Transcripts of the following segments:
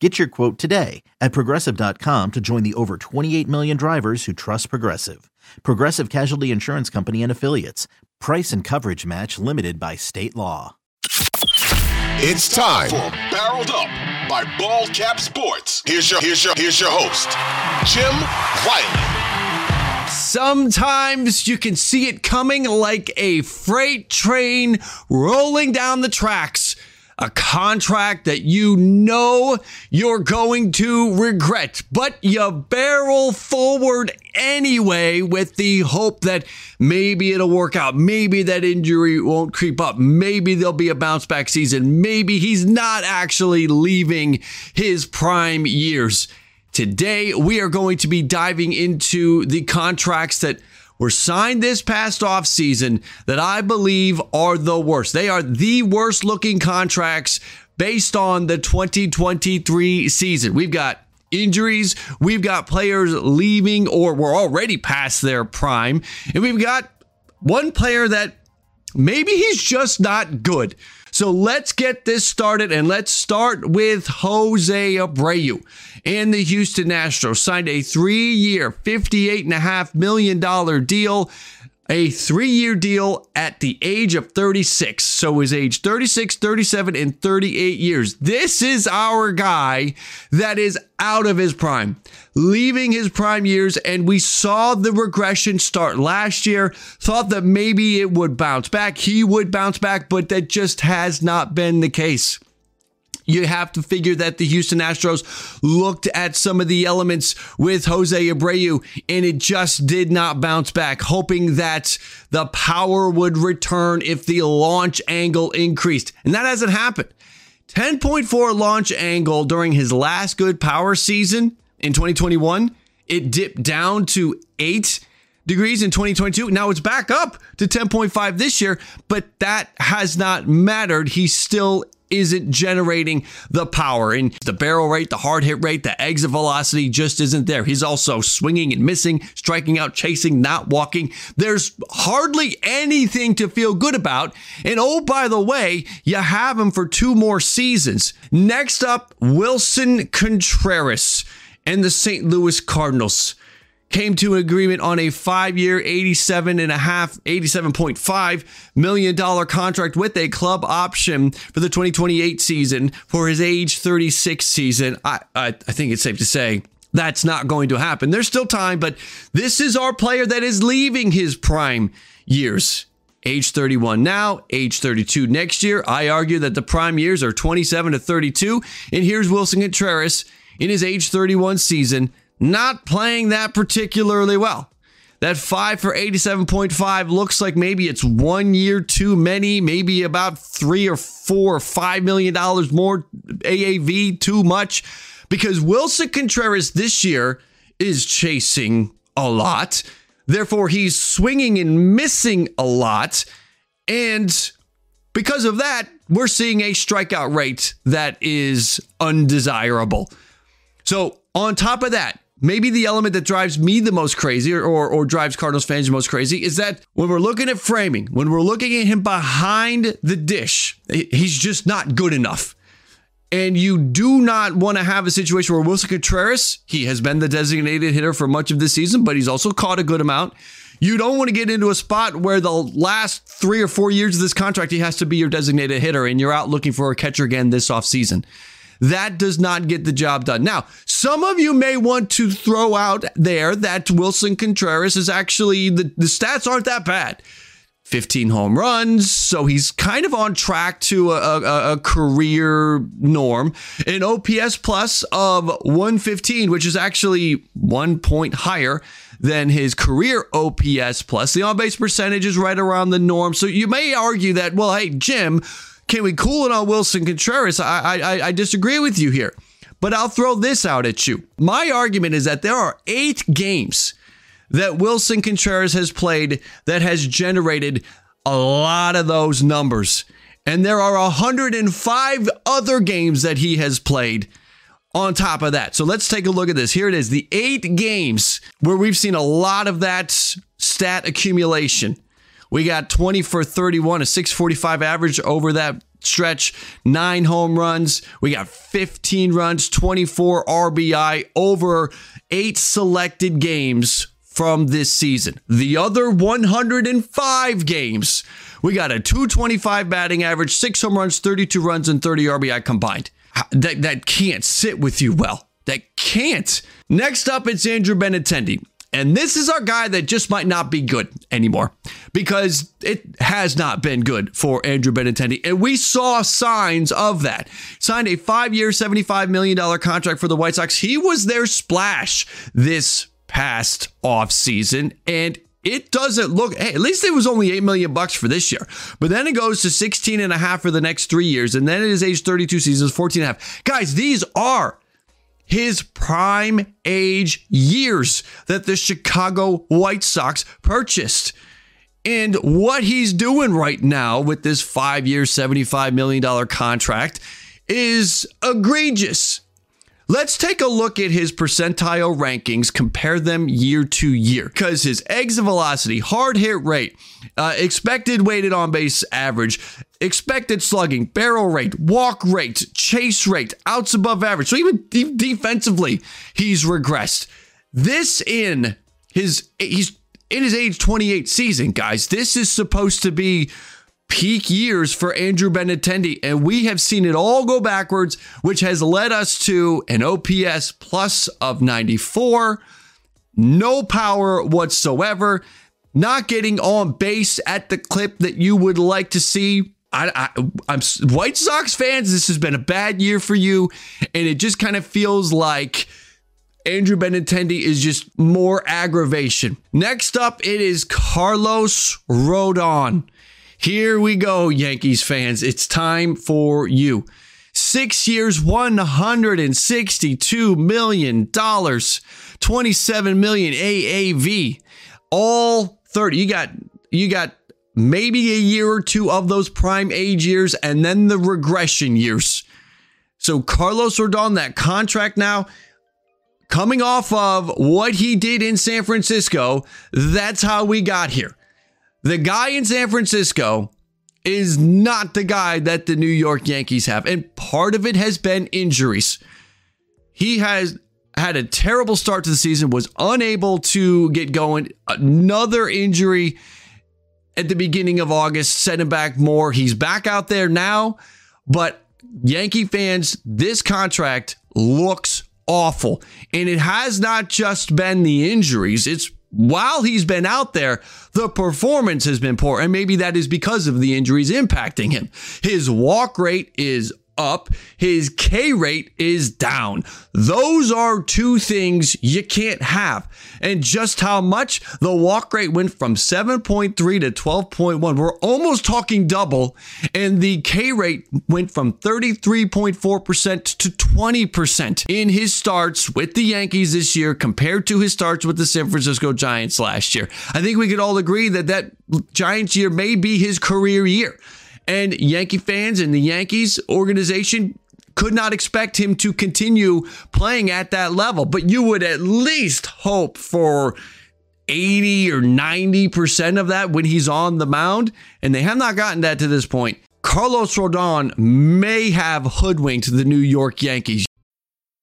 Get your quote today at progressive.com to join the over 28 million drivers who trust Progressive. Progressive Casualty Insurance Company and Affiliates. Price and coverage match limited by state law. It's time for Barreled Up by Ballcap Sports. Here's your here's your here's your host, Jim Wiley. Sometimes you can see it coming like a freight train rolling down the tracks a contract that you know you're going to regret, but you barrel forward anyway with the hope that maybe it'll work out. Maybe that injury won't creep up. Maybe there'll be a bounce back season. Maybe he's not actually leaving his prime years. Today, we are going to be diving into the contracts that were signed this past offseason that I believe are the worst. They are the worst looking contracts based on the 2023 season. We've got injuries, we've got players leaving or we're already past their prime, and we've got one player that maybe he's just not good. So let's get this started and let's start with Jose Abreu and the Houston Astros signed a three year, $58.5 million deal a three year deal at the age of 36. So his age 36, 37, and 38 years. This is our guy that is out of his prime, leaving his prime years. And we saw the regression start last year. Thought that maybe it would bounce back. He would bounce back, but that just has not been the case you have to figure that the Houston Astros looked at some of the elements with Jose Abreu and it just did not bounce back, hoping that the power would return if the launch angle increased. And that hasn't happened. 10.4 launch angle during his last good power season in 2021. It dipped down to 8 degrees in 2022. Now it's back up to 10.5 this year, but that has not mattered. He's still isn't generating the power. And the barrel rate, the hard hit rate, the exit velocity just isn't there. He's also swinging and missing, striking out, chasing, not walking. There's hardly anything to feel good about. And oh, by the way, you have him for two more seasons. Next up, Willson Contreras and the St. Louis Cardinals came to an agreement on a five-year, eighty-seven and a half, eighty-seven point five million dollar contract with a club option for the 2028 season for his age 36 season. I, I, I think it's safe to say that's not going to happen. There's still time, but this is our player that is leaving his prime years. Age 31 now, age 32 next year. I argue that the prime years are 27 to 32. And here's Willson Contreras in his age 31 season not playing that particularly well. That five for 87.5 looks like maybe it's one year too many, maybe about three or four or five million dollars more AAV too much because Willson Contreras this year is chasing a lot. Therefore, he's swinging and missing a lot. And because of that, we're seeing a strikeout rate that is undesirable. So, on top of that, maybe the element that drives me the most crazy or, or, drives Cardinals fans the most crazy is that when we're looking at framing, when we're looking at him behind the dish, he's just not good enough. And you do not want to have a situation where Willson Contreras, he has been the designated hitter for much of the season, but he's also caught a good amount. You don't want to get into a spot where the last three or four years of this contract, he has to be your designated hitter and you're out looking for a catcher again this offseason. That does not get the job done. Now, some of you may want to throw out there that Willson Contreras is actually, the, the stats aren't that bad. 15 home runs, so he's kind of on track to a, a, a, career norm. An OPS plus of 115, which is actually one point higher than his career OPS plus. The on base percentage is right around the norm. So you may argue that, well, hey, Jim, can we cool it on Willson Contreras? I, I, I disagree with you here. But I'll throw this out at you. My argument is that there are eight games that Willson Contreras has played that has generated a lot of those numbers. And there are 105 other games that he has played on top of that. So let's take a look at this. Here it is the eight games where we've seen a lot of that stat accumulation. We got 20 for 31, a 645 average over that stretch, nine home runs. We got 15 runs, 24 RBI over eight selected games from this season. The other 105 games, we got a 225 batting average, six home runs, 32 runs, and 30 RBI combined. That, that can't sit with you well. That can't. Next up, it's Andrew Benintendi. And this is our guy that just might not be good anymore because it has not been good for Andrew Benintendi. And we saw signs of that. Signed a five year, $75 million contract for the White Sox. He was their splash this past offseason. And it doesn't look hey, at least it was only 8 million bucks for this year but then it goes to 16 and a half for the next three years and then it is age 32 seasons 14 and a half guys these are his prime age years that the Chicago White Sox purchased. And what he's doing right now with this five year, $75 million contract is egregious. Let's take a look at his percentile rankings, compare them year to year. Because his exit velocity, hard hit rate, uh, expected weighted on base average, expected slugging, barrel rate, walk rate, chase rate, outs above average. So even de- defensively, he's regressed. This in his, he's in his age 28 season, guys. This is supposed to be peak years for Andrew Benintendi, and we have seen it all go backwards, which has led us to an OPS plus of 94, no power whatsoever, not getting on base at the clip that you would like to see. I, am White Sox fans. This has been a bad year for you, and it just kind of feels like Andrew Benintendi is just more aggravation. Next up, it is Carlos Rodon. Here we go, Yankees fans. It's time for you. Six years, $162 million, 27 million AAV, all 30. You got, you got maybe a year or two of those prime age years and then the regression years. So Carlos Rodon, that contract now, coming off of what he did in San Francisco, that's how we got here. The guy in San Francisco is not the guy that the New York Yankees have. And part of it has been injuries. He has had a terrible start to the season, was unable to get going. Another injury at the beginning of August set him back more. He's back out there now, but Yankee fans, this contract looks awful. And it has not just been the injuries, it's while he's been out there, the performance has been poor. And maybe that is because of the injuries impacting him. His walk rate is up, his K rate is down. Those are two things you can't have. And just how much the walk rate went from 7.3 to 12.1. We're almost talking double. And the K rate went from 33.4% to 20% in his starts with the Yankees this year compared to his starts with the San Francisco Giants last year. I think we could all agree that that Giants year may be his career year. And Yankee fans and the Yankees organization could not expect him to continue playing at that level, but you would at least hope for 80 or 90% of that when he's on the mound. And they have not gotten that to this point. Carlos Rodon may have hoodwinked the New York Yankees.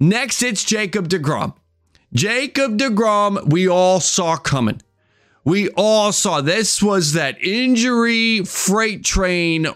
Next, it's Jacob DeGrom. Jacob DeGrom, we all saw coming. We all saw this was that injury freight train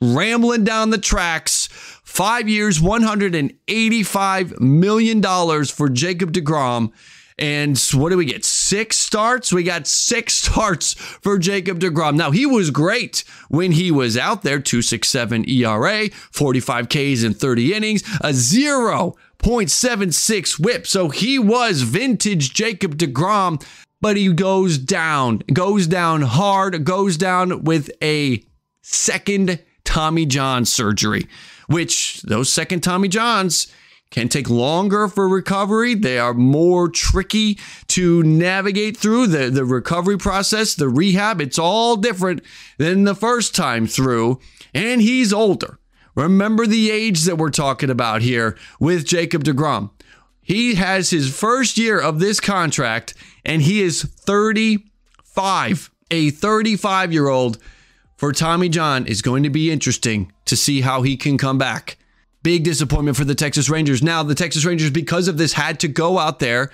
rambling down the tracks. Five years, $185 million for Jacob DeGrom. And what do we get? Six starts? We got six starts for Jacob DeGrom. Now, he was great when he was out there 267 ERA, 45 Ks in 30 innings, a 0.76 whip. So he was vintage Jacob DeGrom, but he goes down, goes down hard, goes down with a second Tommy John surgery, which those second Tommy Johns can take longer for recovery. They are more tricky to navigate through the, the recovery process, the rehab. It's all different than the first time through. And he's older. Remember the age that we're talking about here with Jacob DeGrom. He has his first year of this contract and he is 35. A 35 year old for Tommy John is going to be interesting to see how he can come back. Big disappointment for the Texas Rangers. Now, the Texas Rangers, because of this, had to go out there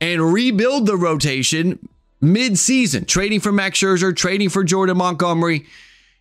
and rebuild the rotation mid season, trading for Max Scherzer, trading for Jordan Montgomery.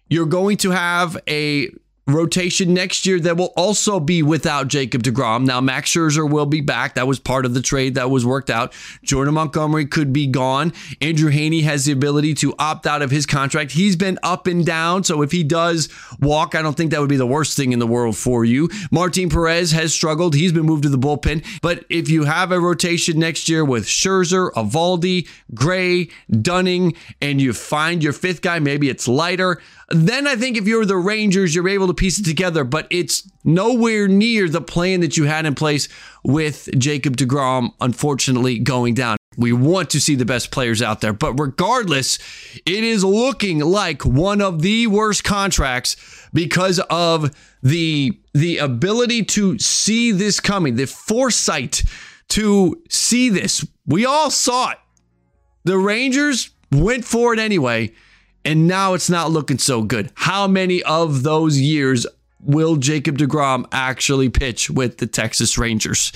You're going to have a rotation next year that will also be without Jacob DeGrom. Now, Max Scherzer will be back. That was part of the trade that was worked out. Jordan Montgomery could be gone. Andrew Heaney has the ability to opt out of his contract. He's been up and down. So if he does walk, I don't think that would be the worst thing in the world for you. Martin Perez has struggled. He's been moved to the bullpen. But if you have a rotation next year with Scherzer, Eovaldi, Gray, Dunning, and you find your fifth guy, maybe it's Leiter, then I think if you're the Rangers, you're able to piece it together, but it's nowhere near the plan that you had in place with Jacob DeGrom, unfortunately, going down. We want to see the best players out there, but regardless, it is looking like one of the worst contracts because of the the ability to see this coming, the foresight to see this. We all saw it. The Rangers went for it anyway and now it's not looking so good. How many of those years will Jacob DeGrom actually pitch with the Texas Rangers?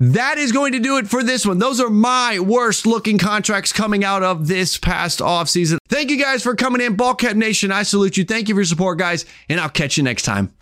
That is going to do it for this one. Those are my worst looking contracts coming out of this past offseason. Thank you guys for coming in. Ballcap Nation, I salute you. Thank you for your support, guys, and I'll catch you next time.